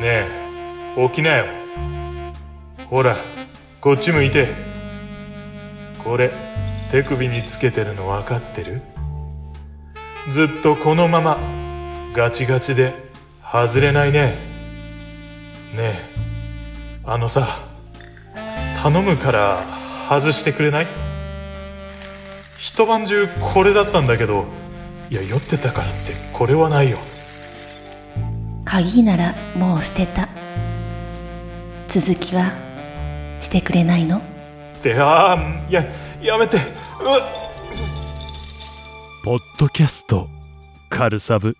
ねえ起きなよ。ほらこっち向いて。これ手首につけてるの分かってる？ずっとこのままガチガチで外れないね。ねえあのさ頼むから外してくれない？一晩中これだったんだけどいや酔ってたからってこれはないよ。鍵ならもう捨てた。続きはしてくれないの？ってああややめて。うっポッドキャストカルサブ